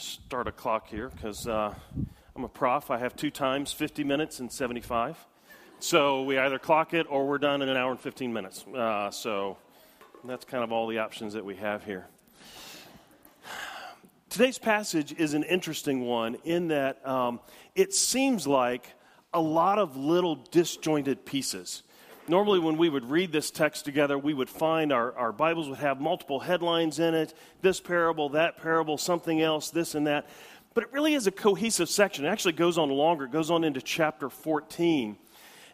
start a clock here because uh, I'm a prof. I have two times 50 minutes and 75. So we either clock it or we're done in an hour and 15 minutes. Uh, so that's kind of all the options that we have here. Today's passage is an interesting one in that um, it seems like a lot of little disjointed pieces. Normally, when we would read this text together, we would find our, our Bibles would have multiple headlines in it this parable, that parable, something else, this and that. But it really is a cohesive section. It actually goes on longer, it goes on into chapter 14.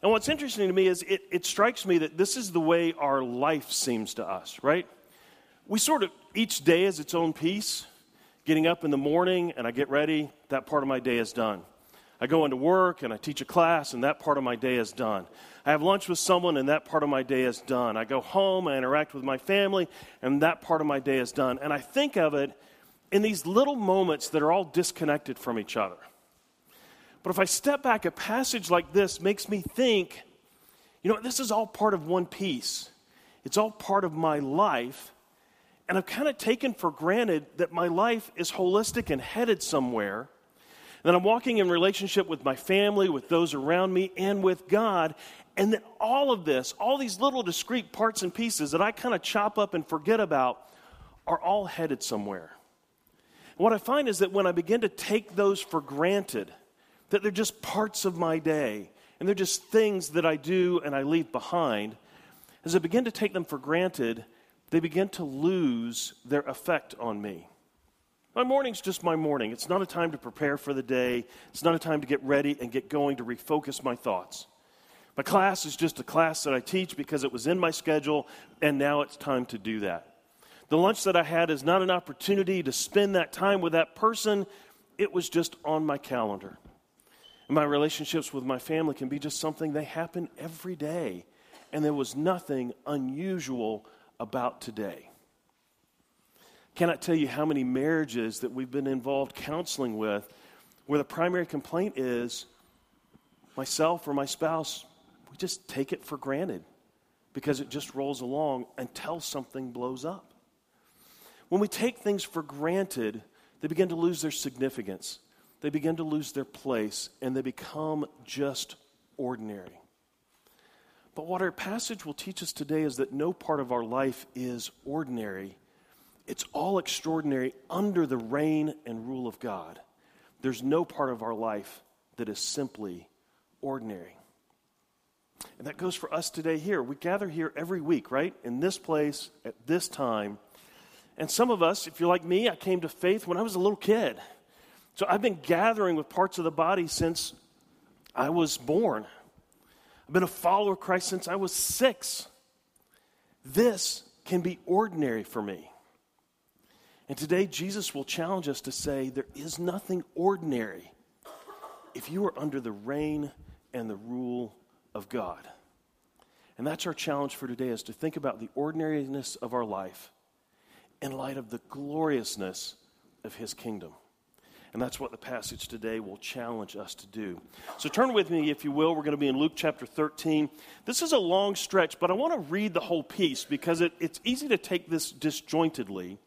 And what's interesting to me is it, it strikes me that this is the way our life seems to us, right? We sort of, each day is its own piece. Getting up in the morning and I get ready, that part of my day is done. I go into work and I teach a class, and that part of my day is done. I have lunch with someone, and that part of my day is done. I go home, I interact with my family, and that part of my day is done. And I think of it in these little moments that are all disconnected from each other. But if I step back, a passage like this makes me think you know, this is all part of one piece, it's all part of my life. And I've kind of taken for granted that my life is holistic and headed somewhere that I'm walking in relationship with my family, with those around me, and with God. And that all of this, all these little discrete parts and pieces that I kind of chop up and forget about, are all headed somewhere. And what I find is that when I begin to take those for granted, that they're just parts of my day, and they're just things that I do and I leave behind, as I begin to take them for granted, they begin to lose their effect on me. My morning's just my morning. It's not a time to prepare for the day. It's not a time to get ready and get going to refocus my thoughts. My class is just a class that I teach because it was in my schedule, and now it's time to do that. The lunch that I had is not an opportunity to spend that time with that person, it was just on my calendar. And my relationships with my family can be just something they happen every day, and there was nothing unusual about today cannot tell you how many marriages that we've been involved counseling with where the primary complaint is myself or my spouse, we just take it for granted because it just rolls along until something blows up. When we take things for granted, they begin to lose their significance, they begin to lose their place, and they become just ordinary. But what our passage will teach us today is that no part of our life is ordinary it's all extraordinary under the reign and rule of God. There's no part of our life that is simply ordinary. And that goes for us today here. We gather here every week, right? In this place, at this time. And some of us, if you're like me, I came to faith when I was a little kid. So I've been gathering with parts of the body since I was born. I've been a follower of Christ since I was six. This can be ordinary for me. And today, Jesus will challenge us to say there is nothing ordinary if you are under the reign and the rule of God. And that's our challenge for today is to think about the ordinariness of our life in light of the gloriousness of his kingdom. And that's what the passage today will challenge us to do. So turn with me, if you will. We're going to be in Luke chapter 13. This is a long stretch, but I want to read the whole piece because it, it's easy to take this disjointedly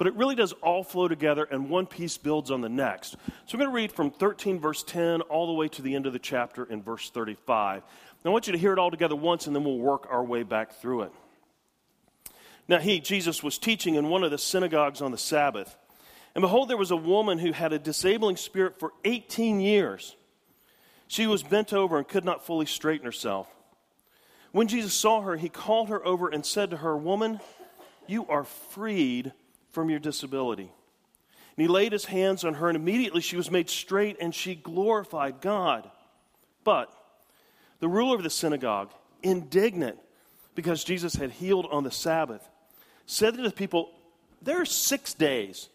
but it really does all flow together and one piece builds on the next. So I'm going to read from 13, verse 10, all the way to the end of the chapter in verse 35. Now I want you to hear it all together once and then we'll work our way back through it. Now he, Jesus, was teaching in one of the synagogues on the Sabbath. And behold, there was a woman who had a disabling spirit for 18 years. She was bent over and could not fully straighten herself. When Jesus saw her, he called her over and said to her, Woman, you are freed from your disability. And he laid his hands on her, and immediately she was made straight, and she glorified God. But the ruler of the synagogue, indignant because Jesus had healed on the Sabbath, said to the people, There are six days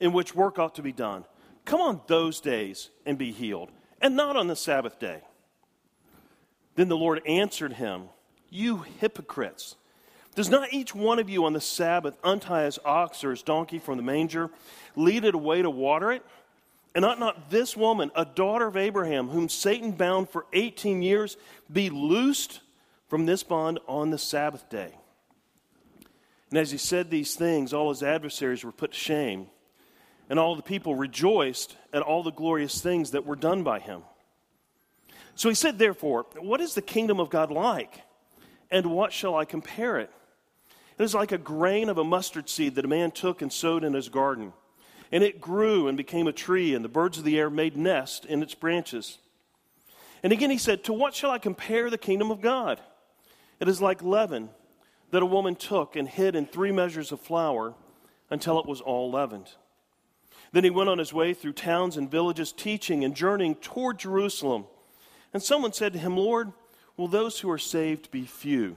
in which work ought to be done. Come on those days and be healed, and not on the Sabbath day. Then the Lord answered him, You hypocrites! Does not each one of you on the Sabbath untie his ox or his donkey from the manger, lead it away to water it? And ought not this woman, a daughter of Abraham, whom Satan bound for 18 years, be loosed from this bond on the Sabbath day? And as he said these things, all his adversaries were put to shame. and all the people rejoiced at all the glorious things that were done by him. So he said, Therefore, what is the kingdom of God like? And what shall I compare it? It is like a grain of a mustard seed that a man took and sowed in his garden. And it grew and became a tree, and the birds of the air made nest in its branches. And again he said, To what shall I compare the kingdom of God? It is like leaven that a woman took and hid in three measures of flour until it was all leavened. Then he went on his way through towns and villages, teaching and journeying toward Jerusalem. And someone said to him, Lord, will those who are saved be few?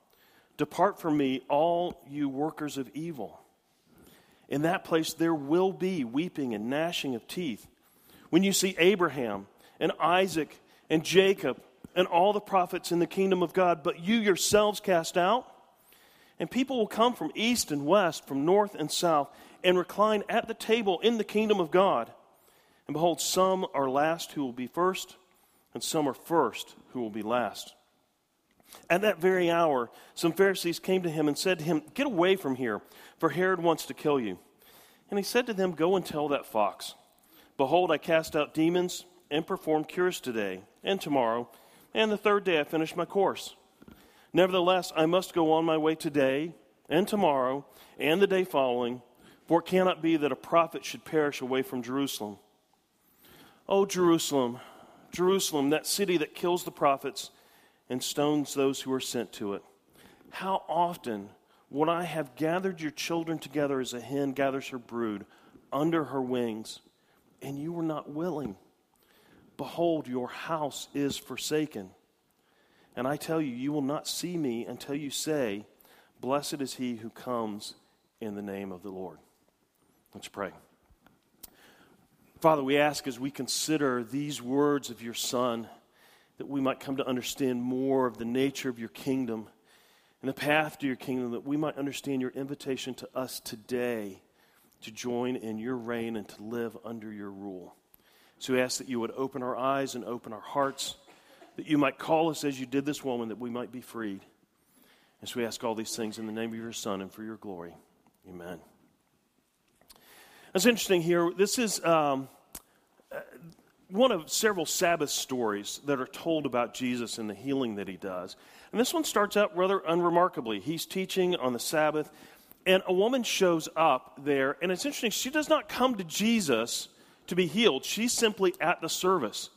Depart from me, all you workers of evil. In that place there will be weeping and gnashing of teeth. When you see Abraham and Isaac and Jacob and all the prophets in the kingdom of God, but you yourselves cast out, and people will come from east and west, from north and south and recline at the table in the kingdom of God. And behold, some are last who will be first, and some are first who will be last. At that very hour, some Pharisees came to him and said to him, Get away from here, for Herod wants to kill you. And he said to them, Go and tell that fox, Behold, I cast out demons and perform cures today and tomorrow, and the third day I finish my course. Nevertheless, I must go on my way today and tomorrow and the day following for it cannot be that a prophet should perish away from Jerusalem. Oh, Jerusalem, Jerusalem, that city that kills the prophets and stones those who are sent to it. How often would I have gathered your children together as a hen gathers her brood under her wings, and you were not willing? Behold, your house is forsaken. And I tell you, you will not see me until you say, Blessed is he who comes in the name of the Lord. Let's pray. Father, we ask as we consider these words of your Son that we might come to understand more of the nature of your kingdom and the path to your kingdom, that we might understand your invitation to us today to join in your reign and to live under your rule. So we ask that you would open our eyes and open our hearts, that you might call us as you did this woman, that we might be freed. And so we ask all these things in the name of your Son and for your glory. Amen. It's interesting here. This is um, one of several Sabbath stories that are told about Jesus and the healing that he does. And this one starts out rather unremarkably. He's teaching on the Sabbath, and a woman shows up there. And it's interesting, she does not come to Jesus to be healed, she's simply at the service.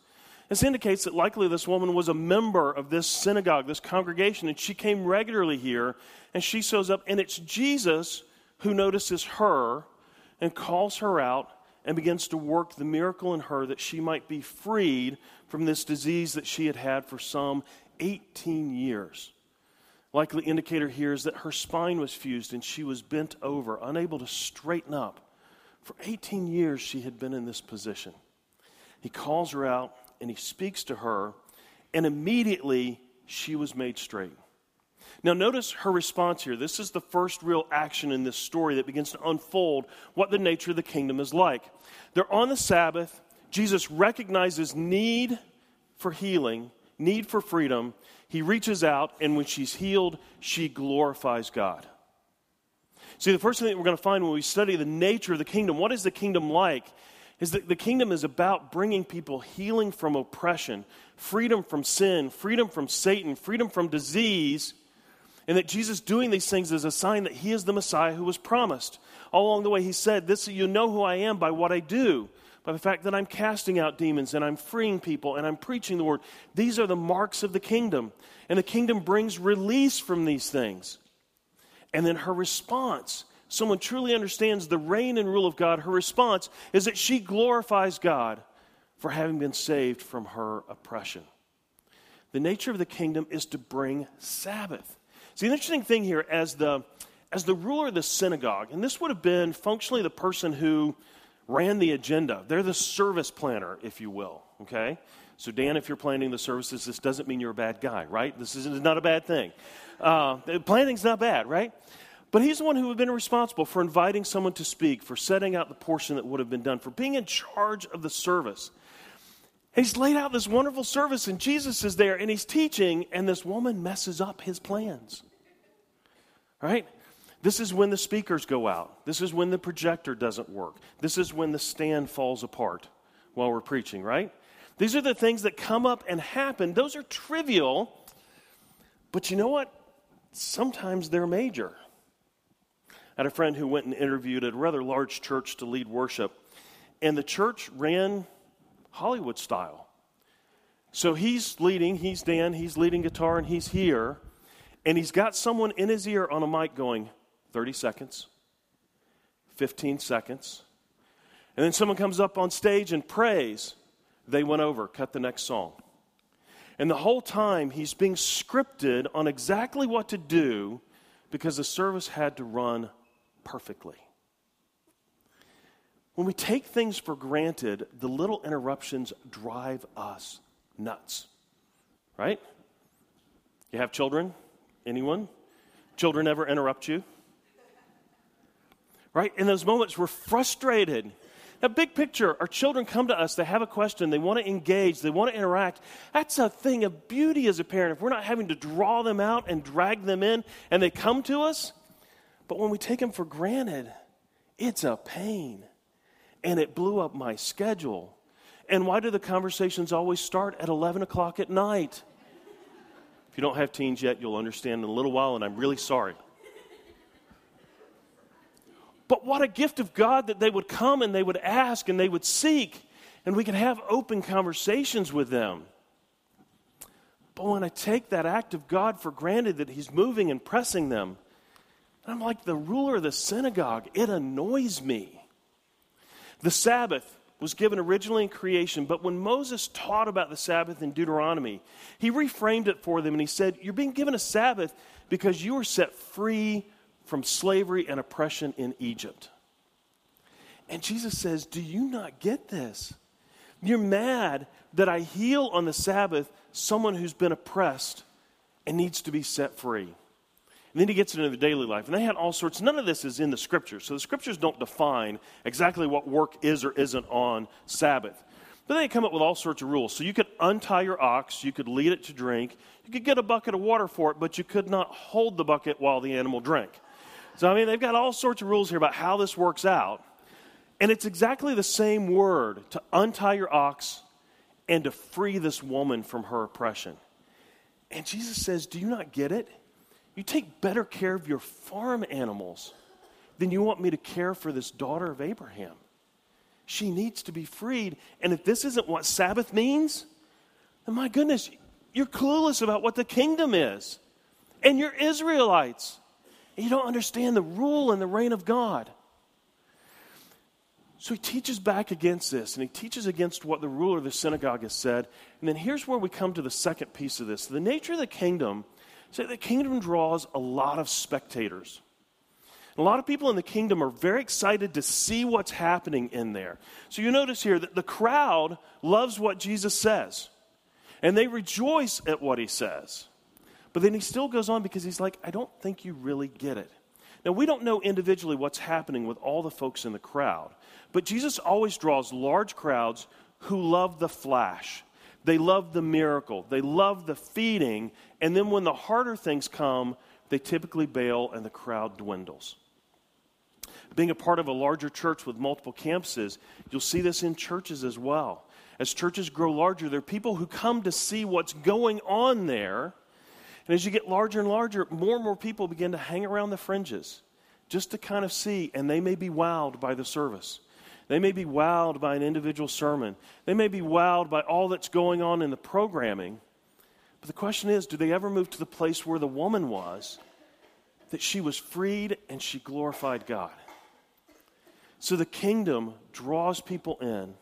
This indicates that likely this woman was a member of this synagogue, this congregation, and she came regularly here, and she shows up, and it's Jesus who notices her and calls her out and begins to work the miracle in her that she might be freed from this disease that she had had for some 18 years. Likely indicator here is that her spine was fused and she was bent over, unable to straighten up. For 18 years, she had been in this position. He calls her out and he speaks to her, and immediately she was made straight. Now, notice her response here. This is the first real action in this story that begins to unfold what the nature of the kingdom is like. They're on the Sabbath. Jesus recognizes need for healing, need for freedom. He reaches out, and when she's healed, she glorifies God. See, the first thing that we're going to find when we study the nature of the kingdom, what is the kingdom like, is that the kingdom is about bringing people healing from oppression, freedom from sin, freedom from Satan, freedom from disease and that Jesus doing these things is a sign that he is the Messiah who was promised. All along the way, he said, This you know who I am by what I do, by the fact that I'm casting out demons and I'm freeing people and I'm preaching the word. These are the marks of the kingdom. And the kingdom brings release from these things. And then her response, someone truly understands the reign and rule of God, her response is that she glorifies God for having been saved from her oppression. The nature of the kingdom is to bring Sabbath. See, the interesting thing here, as the, as the ruler of the synagogue, and this would have been functionally the person who ran the agenda. They're the service planner, if you will, okay? So, Dan, if you're planning the services, this doesn't mean you're a bad guy, right? This is not a bad thing. Uh, planning's not bad, right? But he's the one who had been responsible for inviting someone to speak, for setting out the portion that would have been done, for being in charge of the service. He's laid out this wonderful service, and Jesus is there, and he's teaching, and this woman messes up his plans. Right? This is when the speakers go out. This is when the projector doesn't work. This is when the stand falls apart while we're preaching, right? These are the things that come up and happen. Those are trivial, but you know what? Sometimes they're major. I had a friend who went and interviewed at a rather large church to lead worship, and the church ran Hollywood style. So he's leading, he's Dan, he's leading guitar, and he's here, and he's got someone in his ear on a mic going, 30 seconds, 15 seconds. And then someone comes up on stage and prays. They went over, cut the next song. And the whole time he's being scripted on exactly what to do because the service had to run perfectly. When we take things for granted, the little interruptions drive us nuts. Right? You have children? Anyone? Children ever interrupt you? right? In those moments, we're frustrated. Now, big picture, our children come to us, they have a question, they want to engage, they want to interact. That's a thing of beauty as a parent. If we're not having to draw them out and drag them in and they come to us, but when we take them for granted, it's a pain. And it blew up my schedule. And why do the conversations always start at 11 o'clock at night? If you don't have teens yet, you'll understand in a little while, and I'm really sorry. But what a gift of God that they would come and they would ask and they would seek, and we could have open conversations with them. But when I take that act of God for granted that He's moving and pressing them, I'm like the ruler of the synagogue. It annoys me. The Sabbath was given originally in creation, but when Moses taught about the Sabbath in Deuteronomy, he reframed it for them and he said, You're being given a Sabbath because you were set free from slavery and oppression in Egypt. And Jesus says, Do you not get this? You're mad that I heal on the Sabbath someone who's been oppressed and needs to be set free. And then he gets into the daily life. And they had all sorts, none of this is in the scriptures. So the scriptures don't define exactly what work is or isn't on Sabbath. But they come up with all sorts of rules. So you could untie your ox, you could lead it to drink, you could get a bucket of water for it, but you could not hold the bucket while the animal drank. So, I mean, they've got all sorts of rules here about how this works out. And it's exactly the same word to untie your ox and to free this woman from her oppression. And Jesus says, Do you not get it? You take better care of your farm animals than you want me to care for this daughter of Abraham. She needs to be freed. And if this isn't what Sabbath means, then my goodness, you're clueless about what the kingdom is. And you're Israelites. And you don't understand the rule and the reign of God. So he teaches back against this, and he teaches against what the ruler of the synagogue has said. And then here's where we come to the second piece of this. The nature of the kingdom that the kingdom draws a lot of spectators. a lot of people in the kingdom are very excited to see what's happening in there. So you notice here that the crowd loves what Jesus says, and they rejoice at what he says. But then he still goes on because he's like, I don't think you really get it. Now, we don't know individually what's happening with all the folks in the crowd, but Jesus always draws large crowds who love the flash. They love the miracle. They love the feeding. And then when the harder things come, they typically bail and the crowd dwindles. Being a part of a larger church with multiple campuses, you'll see this in churches as well. As churches grow larger, there are people who come to see what's going on there and as you get larger and larger, more and more people begin to hang around the fringes just to kind of see, and they may be wowed by the service. They may be wowed by an individual sermon. They may be wowed by all that's going on in the programming. But the question is do they ever move to the place where the woman was, that she was freed and she glorified God? So the kingdom draws people in,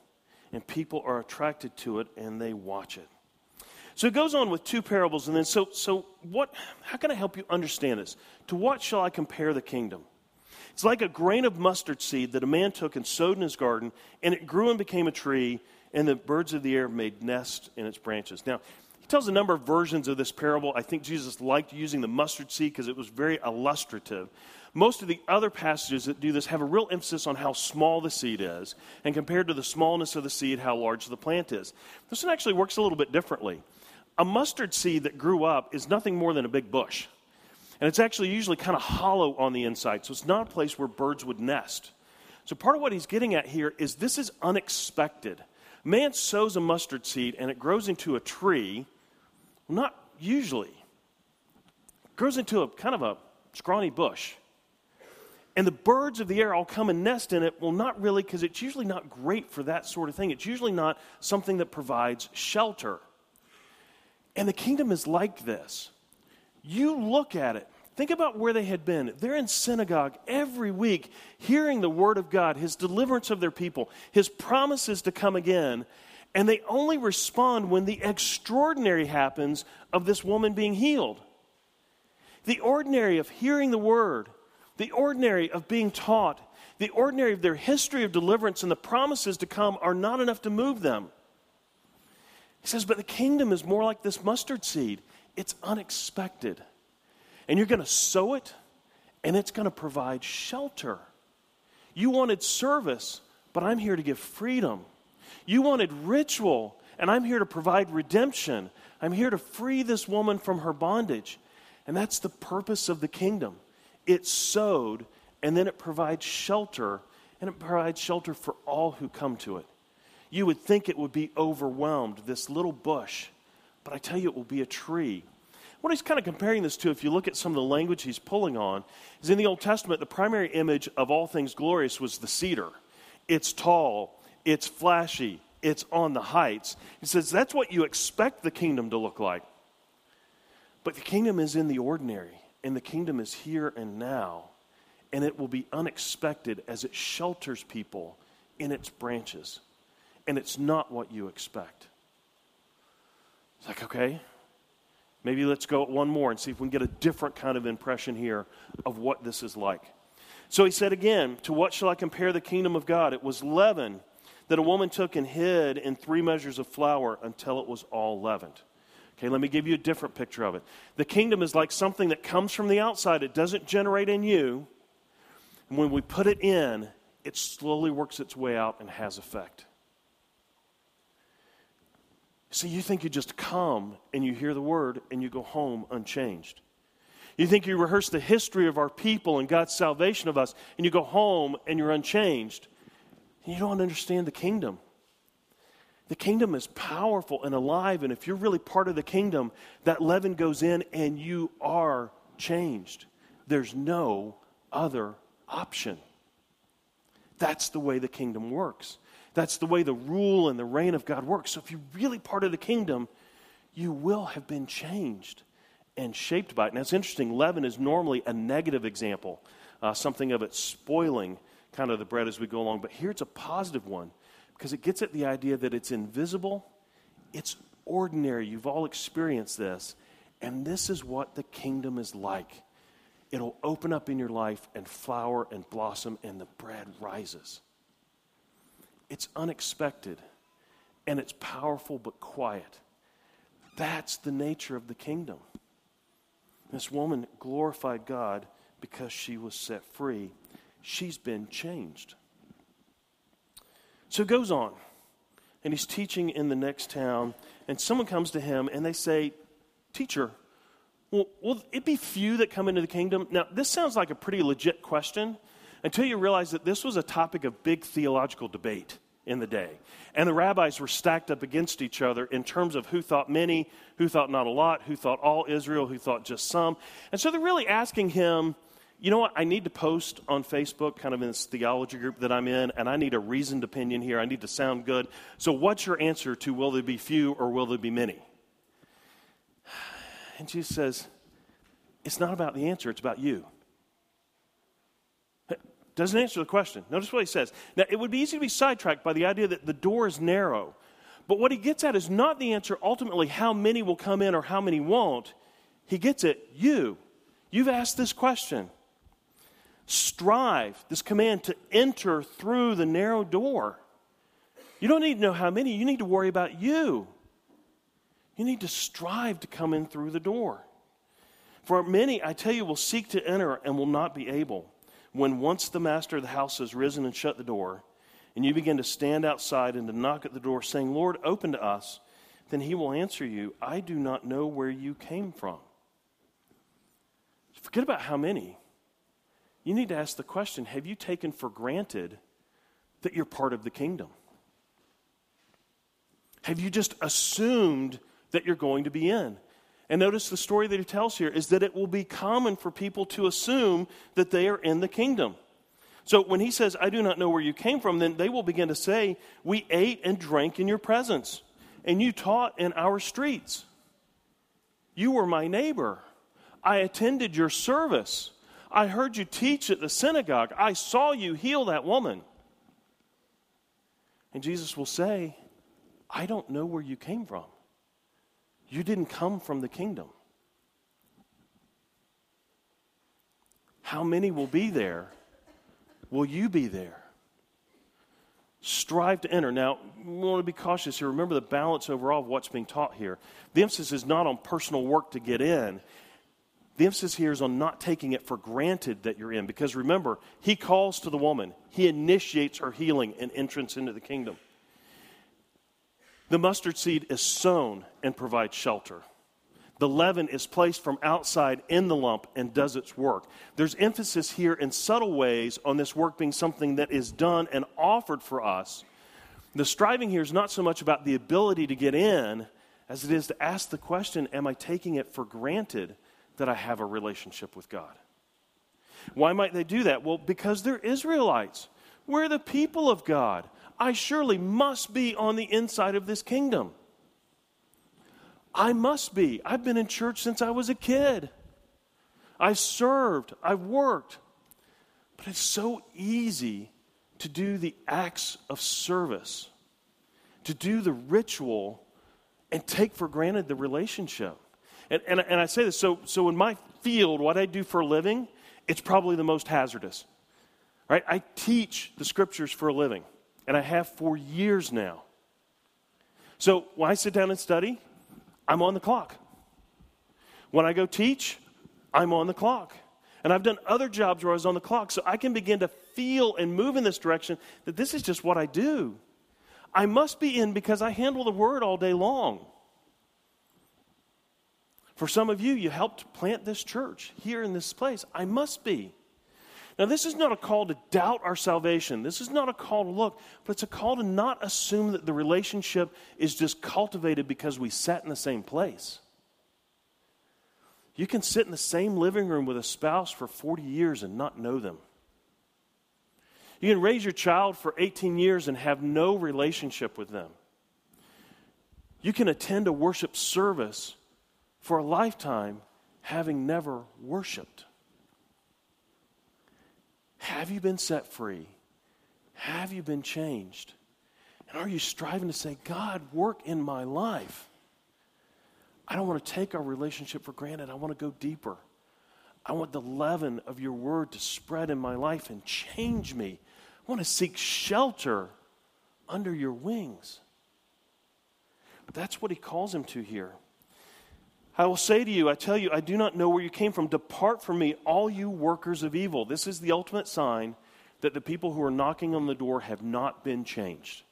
and people are attracted to it and they watch it. So it goes on with two parables, and then so so what? How can I help you understand this? To what shall I compare the kingdom? It's like a grain of mustard seed that a man took and sowed in his garden, and it grew and became a tree, and the birds of the air made nests in its branches. Now, he tells a number of versions of this parable. I think Jesus liked using the mustard seed because it was very illustrative. Most of the other passages that do this have a real emphasis on how small the seed is, and compared to the smallness of the seed, how large the plant is. This one actually works a little bit differently. A mustard seed that grew up is nothing more than a big bush. And it's actually usually kind of hollow on the inside, so it's not a place where birds would nest. So, part of what he's getting at here is this is unexpected. Man sows a mustard seed and it grows into a tree. Well, not usually. It grows into a kind of a scrawny bush. And the birds of the air all come and nest in it. Well, not really, because it's usually not great for that sort of thing. It's usually not something that provides shelter. And the kingdom is like this. You look at it, think about where they had been. They're in synagogue every week, hearing the word of God, his deliverance of their people, his promises to come again. And they only respond when the extraordinary happens of this woman being healed. The ordinary of hearing the word, the ordinary of being taught, the ordinary of their history of deliverance and the promises to come are not enough to move them. He says, but the kingdom is more like this mustard seed it's unexpected. And you're going to sow it, and it's going to provide shelter. You wanted service, but I'm here to give freedom. You wanted ritual, and I'm here to provide redemption. I'm here to free this woman from her bondage. And that's the purpose of the kingdom. It's sowed, and then it provides shelter, and it provides shelter for all who come to it. You would think it would be overwhelmed, this little bush but I tell you, it will be a tree. What he's kind of comparing this to, if you look at some of the language he's pulling on, is in the Old Testament, the primary image of all things glorious was the cedar. It's tall, it's flashy, it's on the heights. He says that's what you expect the kingdom to look like. But the kingdom is in the ordinary, and the kingdom is here and now, and it will be unexpected as it shelters people in its branches. And it's not what you expect. It's like, okay, maybe let's go one more and see if we can get a different kind of impression here of what this is like. So he said again, To what shall I compare the kingdom of God? It was leaven that a woman took and hid in three measures of flour until it was all leavened. Okay, let me give you a different picture of it. The kingdom is like something that comes from the outside, it doesn't generate in you. And when we put it in, it slowly works its way out and has effect. See, you think you just come and you hear the word and you go home unchanged. You think you rehearse the history of our people and God's salvation of us and you go home and you're unchanged. You don't understand the kingdom. The kingdom is powerful and alive, and if you're really part of the kingdom, that leaven goes in and you are changed. There's no other option. That's the way the kingdom works. That's the way the rule and the reign of God works. So if you're really part of the kingdom, you will have been changed and shaped by it. Now it's interesting, leaven is normally a negative example, uh, something of it spoiling kind of the bread as we go along. But here it's a positive one because it gets at the idea that it's invisible, it's ordinary. You've all experienced this. And this is what the kingdom is like. It'll open up in your life and flower and blossom, and the bread rises. It's unexpected and it's powerful but quiet. That's the nature of the kingdom. This woman glorified God because she was set free. She's been changed. So it goes on, and he's teaching in the next town, and someone comes to him and they say, Teacher, will, will it be few that come into the kingdom? Now, this sounds like a pretty legit question until you realize that this was a topic of big theological debate in the day. And the rabbis were stacked up against each other in terms of who thought many, who thought not a lot, who thought all Israel, who thought just some. And so they're really asking him, you know what, I need to post on Facebook, kind of in this theology group that I'm in, and I need a reasoned opinion here. I need to sound good. So, what's your answer to will there be few or will there be many? And Jesus says, it's not about the answer, it's about you. Doesn't answer the question. Notice what he says. Now, it would be easy to be sidetracked by the idea that the door is narrow. But what he gets at is not the answer ultimately how many will come in or how many won't. He gets it, you. You've asked this question. Strive, this command to enter through the narrow door. You don't need to know how many, you need to worry about you. You need to strive to come in through the door. For many, I tell you, will seek to enter and will not be able. When once the master of the house has risen and shut the door, and you begin to stand outside and to knock at the door, saying, Lord, open to us, then he will answer you, I do not know where you came from. Forget about how many. You need to ask the question Have you taken for granted that you're part of the kingdom? Have you just assumed that you're going to be in? And notice the story that he tells here is that it will be common for people to assume that they are in the kingdom. So when he says, I do not know where you came from, then they will begin to say, We ate and drank in your presence, and you taught in our streets. You were my neighbor. I attended your service. I heard you teach at the synagogue. I saw you heal that woman. And Jesus will say, I don't know where you came from. You didn't come from the kingdom. How many will be there? Will you be there? Strive to enter. Now, we want to be cautious here. Remember the balance overall of what's being taught here. The emphasis is not on personal work to get in. The emphasis here is on not taking it for granted that you're in. Because remember, he calls to the woman, he initiates her healing and entrance into the kingdom. The mustard seed is sown and provides shelter. The leaven is placed from outside in the lump and does its work. There's emphasis here in subtle ways on this work being something that is done and offered for us. The striving here is not so much about the ability to get in as it is to ask the question Am I taking it for granted that I have a relationship with God? Why might they do that? Well, because they're Israelites. We're the people of God. I surely must be on the inside of this kingdom. I must be. I've been in church since I was a kid. I've served, I've worked. But it's so easy to do the acts of service, to do the ritual, and take for granted the relationship. And, and, and I say this so, so in my field, what I do for a living, it's probably the most hazardous. Right? I teach the scriptures for a living, and I have for years now. So when I sit down and study, I'm on the clock. When I go teach, I'm on the clock. And I've done other jobs where I was on the clock, so I can begin to feel and move in this direction that this is just what I do. I must be in because I handle the word all day long. For some of you, you helped plant this church here in this place. I must be. Now, this is not a call to doubt our salvation. This is not a call to look, but it's a call to not assume that the relationship is just cultivated because we sat in the same place. You can sit in the same living room with a spouse for 40 years and not know them. You can raise your child for 18 years and have no relationship with them. You can attend a worship service for a lifetime having never worshiped. Have you been set free? Have you been changed? And are you striving to say, God, work in my life? I don't want to take our relationship for granted. I want to go deeper. I want the leaven of your word to spread in my life and change me. I want to seek shelter under your wings. But that's what he calls him to here. I will say to you, I tell you, I do not know where you came from. Depart from me, all you workers of evil. This is the ultimate sign that the people who are knocking on the door have not been changed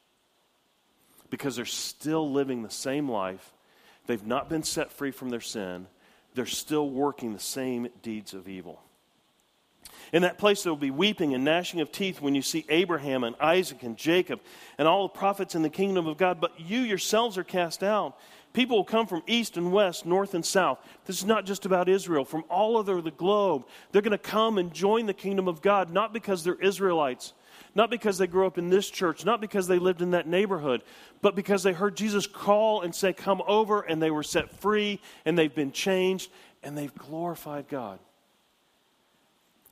because they're still living the same life. They've not been set free from their sin. They're still working the same deeds of evil. In that place, there will be weeping and gnashing of teeth when you see Abraham and Isaac and Jacob and all the prophets in the kingdom of God, but you yourselves are cast out. People will come from east and west, north and south. This is not just about Israel. From all over the globe, they're going to come and join the kingdom of God, not because they're Israelites, not because they grew up in this church, not because they lived in that neighborhood, but because they heard Jesus call and say, Come over, and they were set free, and they've been changed, and they've glorified God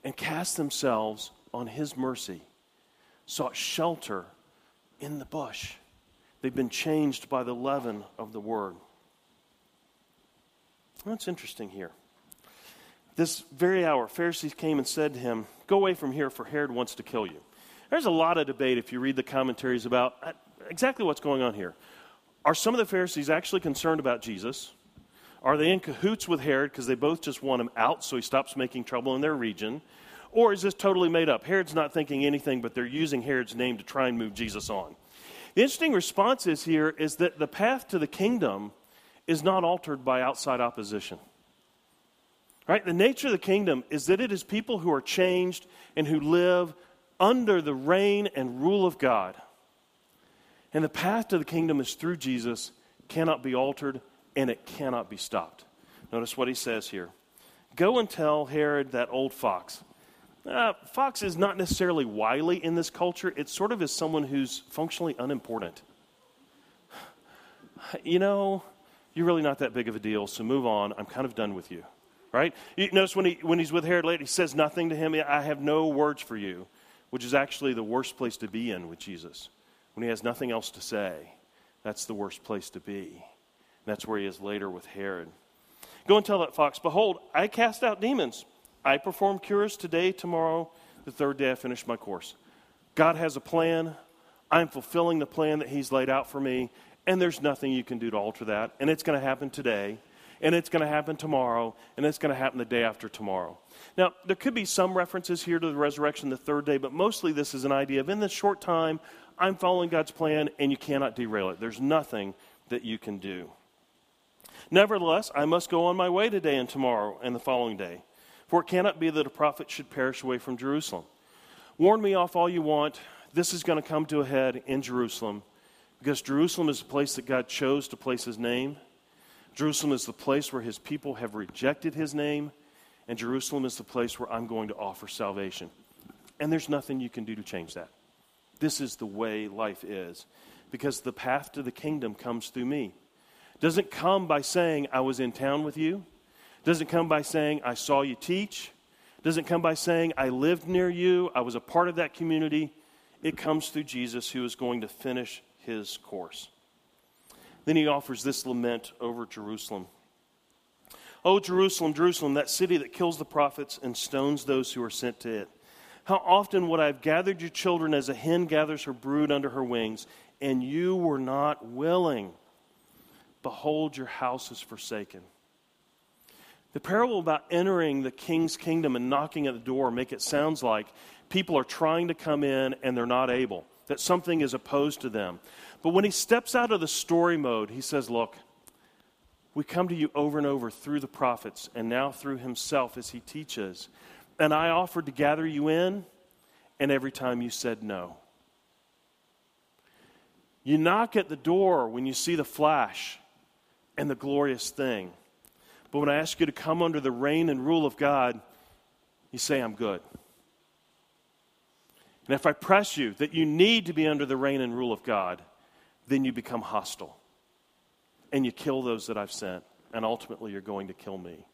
and cast themselves on His mercy, sought shelter in the bush. They've been changed by the leaven of the word. That's interesting here. this very hour, Pharisees came and said to him, Go away from here, for Herod wants to kill you. There's a lot of debate if you read the commentaries about uh, exactly what's going on here. Are some of the Pharisees actually concerned about Jesus? Are they in cahoots with Herod because they both just want him out so he stops making trouble in their region? Or is this totally made up? Herod's not thinking anything, but they're using Herod's name to try and move Jesus on. The interesting response is here is that the path to the kingdom is not altered by outside opposition. Right? The nature of the kingdom is that it is people who are changed and who live under the reign and rule of God. And the path to the kingdom is through Jesus, cannot be altered, and it cannot be stopped. Notice what he says here Go and tell Herod that old fox. Uh, fox is not necessarily wily in this culture, it sort of is someone who's functionally unimportant. You know, you're really not that big of a deal, so move on. I'm kind of done with you right? You notice when, he, when he's with Herod later, he says nothing to him. I have no words for you, which is actually the worst place to be in with Jesus. When he has nothing else to say, that's the worst place to be. And that's where he is later with Herod. Go and tell that fox, Behold, I cast out demons. I perform cures today, tomorrow, the third day I finish my course. God has a plan. I'm fulfilling the plan that He's laid out for me, and there's nothing you can do to alter that. And it's going to happen today and it's going to happen tomorrow, and it's going to happen the day after tomorrow. Now, there could be some references here to the resurrection the third day, but mostly this is an idea of in this short time, I'm following God's plan, and you cannot derail it. There's nothing that you can do. Nevertheless, I must go on my way today and tomorrow and the following day, for it cannot be that a prophet should perish away from Jerusalem. Warn me off all you want. This is going to come to a head in Jerusalem, because Jerusalem is the place that God chose to place his name. Jerusalem is the place where his people have rejected his name, and Jerusalem is the place where I'm going to offer salvation. And there's nothing you can do to change that. This is the way life is, because the path to the kingdom comes through me. Doesn't come by saying, I was in town with you. Doesn't come by saying, I saw you teach. Doesn't come by saying, I lived near you. I was a part of that community. It comes through Jesus who is going to finish his course. Then he offers this lament over Jerusalem. Oh, Jerusalem, Jerusalem, that city that kills the prophets and stones those who are sent to it. How often would I have gathered your children as a hen gathers her brood under her wings, and you were not willing? Behold, your house is forsaken. The parable about entering the king's kingdom and knocking at the door make it sounds like people are trying to come in and they're not able, that something is opposed to them. But when he steps out of the story mode, he says, Look, we come to you over and over through the prophets and now through himself as he teaches. And I offered to gather you in, and every time you said no. You knock at the door when you see the flash and the glorious thing. But when I ask you to come under the reign and rule of God, you say, I'm good. And if I press you that you need to be under the reign and rule of God, then you become hostile. And you kill those that I've sent. And ultimately, you're going to kill me.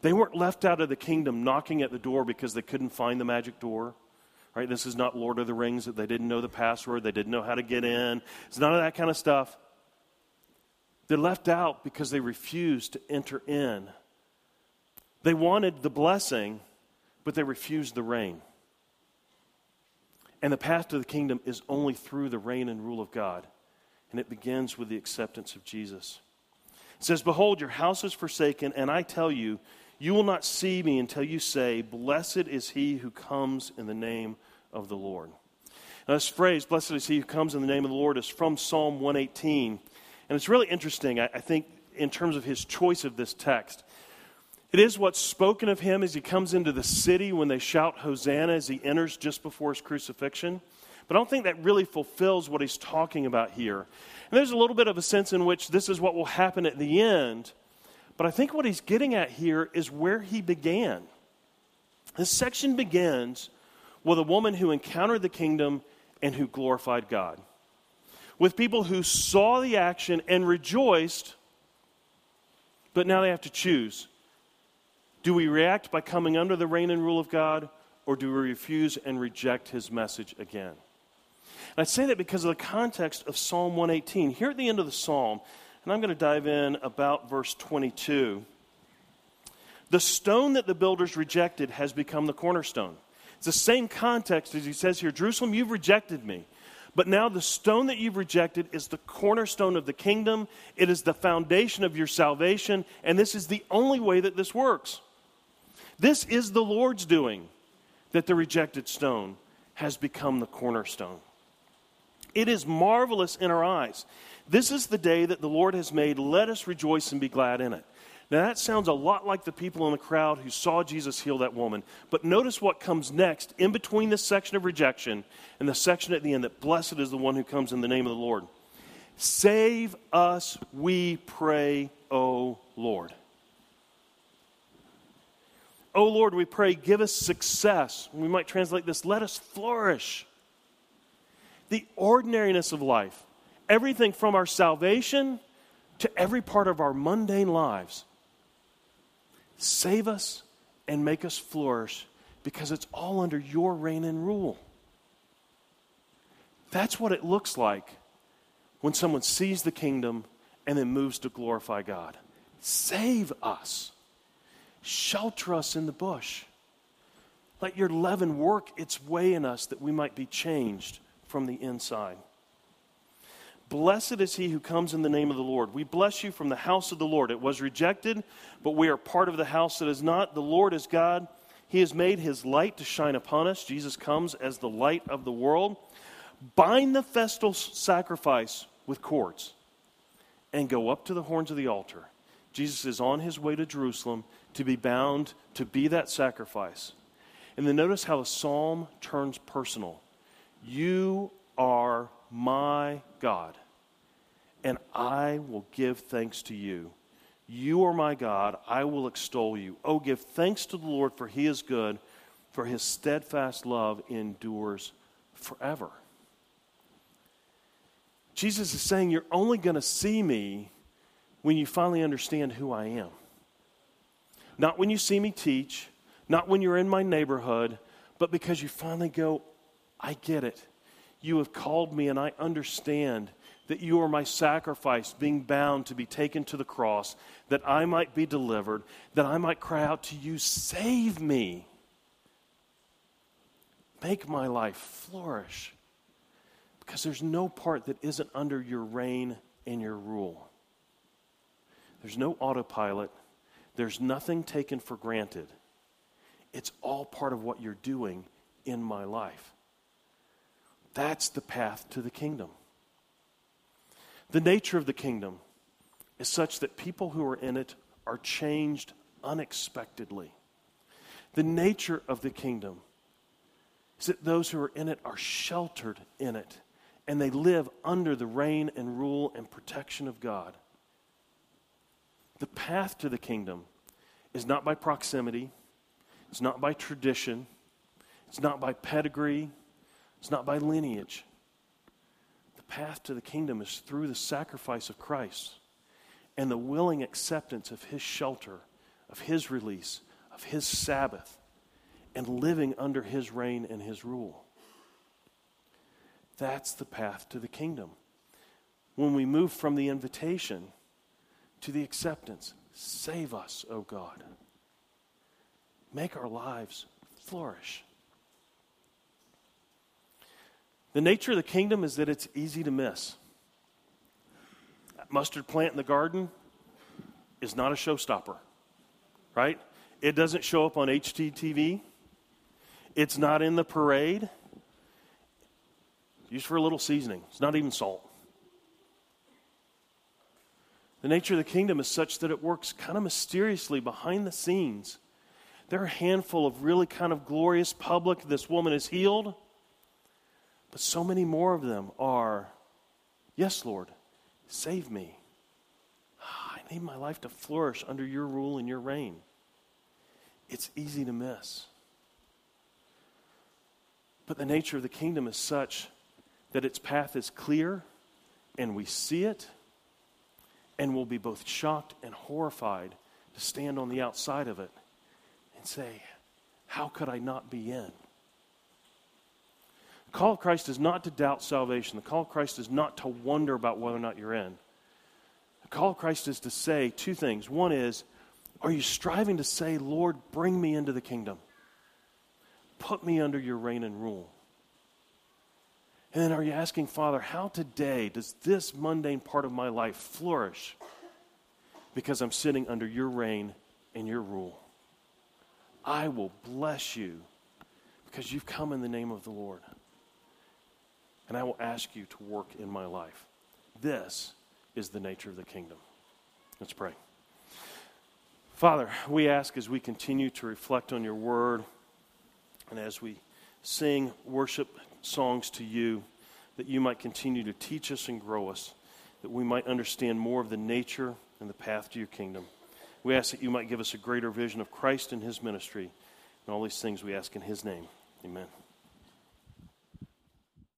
They weren't left out of the kingdom knocking at the door because they couldn't find the magic door. Right? This is not Lord of the Rings that they didn't know the password, they didn't know how to get in. It's none of that kind of stuff. They're left out because they refused to enter in. They wanted the blessing, but they refused the reign. And the path to the kingdom is only through the reign and rule of God. And it begins with the acceptance of Jesus. It says, Behold, your house is forsaken, and I tell you, you will not see me until you say, Blessed is he who comes in the name of the Lord. Now, this phrase, Blessed is he who comes in the name of the Lord, is from Psalm 118. And it's really interesting, I, I think, in terms of his choice of this text. It is what's spoken of him as he comes into the city when they shout Hosanna as he enters just before his crucifixion. But I don't think that really fulfills what he's talking about here. And there's a little bit of a sense in which this is what will happen at the end. But I think what he's getting at here is where he began. This section begins with a woman who encountered the kingdom and who glorified God. With people who saw the action and rejoiced, but now they have to choose do we react by coming under the reign and rule of God, or do we refuse and reject his message again? And I say that because of the context of Psalm 118. Here at the end of the psalm, and I'm going to dive in about verse 22. The stone that the builders rejected has become the cornerstone. It's the same context as he says here Jerusalem, you've rejected me. But now the stone that you've rejected is the cornerstone of the kingdom. It is the foundation of your salvation. And this is the only way that this works. This is the Lord's doing that the rejected stone has become the cornerstone. It is marvelous in our eyes. This is the day that the Lord has made. Let us rejoice and be glad in it. Now, that sounds a lot like the people in the crowd who saw Jesus heal that woman. But notice what comes next in between this section of rejection and the section at the end that blessed is the one who comes in the name of the Lord. Save us, we pray, O Lord. O Lord, we pray, give us success. We might translate this let us flourish. The ordinariness of life, everything from our salvation to every part of our mundane lives Save us and make us flourish because it's all under your reign and rule. That's what it looks like when someone sees the kingdom and then moves to glorify God. Save us. Shelter us in the bush. Let your leaven work its way in us that we might be changed from the inside. Blessed is he who comes in the name of the Lord. We bless you from the house of the Lord. It was rejected, but we are part of the house that is not. The Lord is God. He has made his light to shine upon us. Jesus comes as the light of the world. Bind the festal sacrifice with cords and go up to the horns of the altar. Jesus is on his way to Jerusalem to be bound to be that sacrifice. And then notice how the psalm turns personal. You are my God, and I will give thanks to you. You are my God, I will extol you. Oh, give thanks to the Lord, for he is good, for his steadfast love endures forever. Jesus is saying, You're only going to see me when you finally understand who I am. Not when you see me teach, not when you're in my neighborhood, but because you finally go, I get it. You have called me, and I understand that you are my sacrifice, being bound to be taken to the cross, that I might be delivered, that I might cry out to you, Save me. Make my life flourish. Because there's no part that isn't under your reign and your rule. There's no autopilot, there's nothing taken for granted. It's all part of what you're doing in my life. That's the path to the kingdom. The nature of the kingdom is such that people who are in it are changed unexpectedly. The nature of the kingdom is that those who are in it are sheltered in it and they live under the reign and rule and protection of God. The path to the kingdom is not by proximity, it's not by tradition, it's not by pedigree, it's not by lineage. The path to the kingdom is through the sacrifice of Christ and the willing acceptance of his shelter, of his release, of his Sabbath, and living under his reign and his rule. That's the path to the kingdom. When we move from the invitation to the acceptance, save us, O God. Make our lives flourish. The nature of the kingdom is that it's easy to miss. That mustard plant in the garden is not a showstopper, right? It doesn't show up on HGTV. It's not in the parade. Used for a little seasoning. It's not even salt. The nature of the kingdom is such that it works kind of mysteriously behind the scenes. There are a handful of really kind of glorious public. This woman is healed. But so many more of them are, Yes, Lord, save me. Ah, I need my life to flourish under your rule and your reign. It's easy to miss. But the nature of the kingdom is such that its path is clear and we see it and we'll be both shocked and horrified to stand on the outside of it and say, How could I not be in? The call of Christ is not to doubt salvation. The call of Christ is not to wonder about whether or not you're in. The call of Christ is to say two things. One is, Are you striving to say, Lord, bring me into the kingdom? Put me under your reign and rule. And then are you asking, Father, how today does this mundane part of my life flourish because I'm sitting under your reign and your rule? I will bless you because you've come in the name of the Lord. And I will ask you to work in my life. This is the nature of the kingdom. Let's pray. Father, we ask as we continue to reflect on your word and as we sing worship songs to you, that you might continue to teach us and grow us, that we might understand more of the nature and the path to your kingdom. We ask that you might give us a greater vision of Christ and his ministry. And all these things we ask in his name. Amen.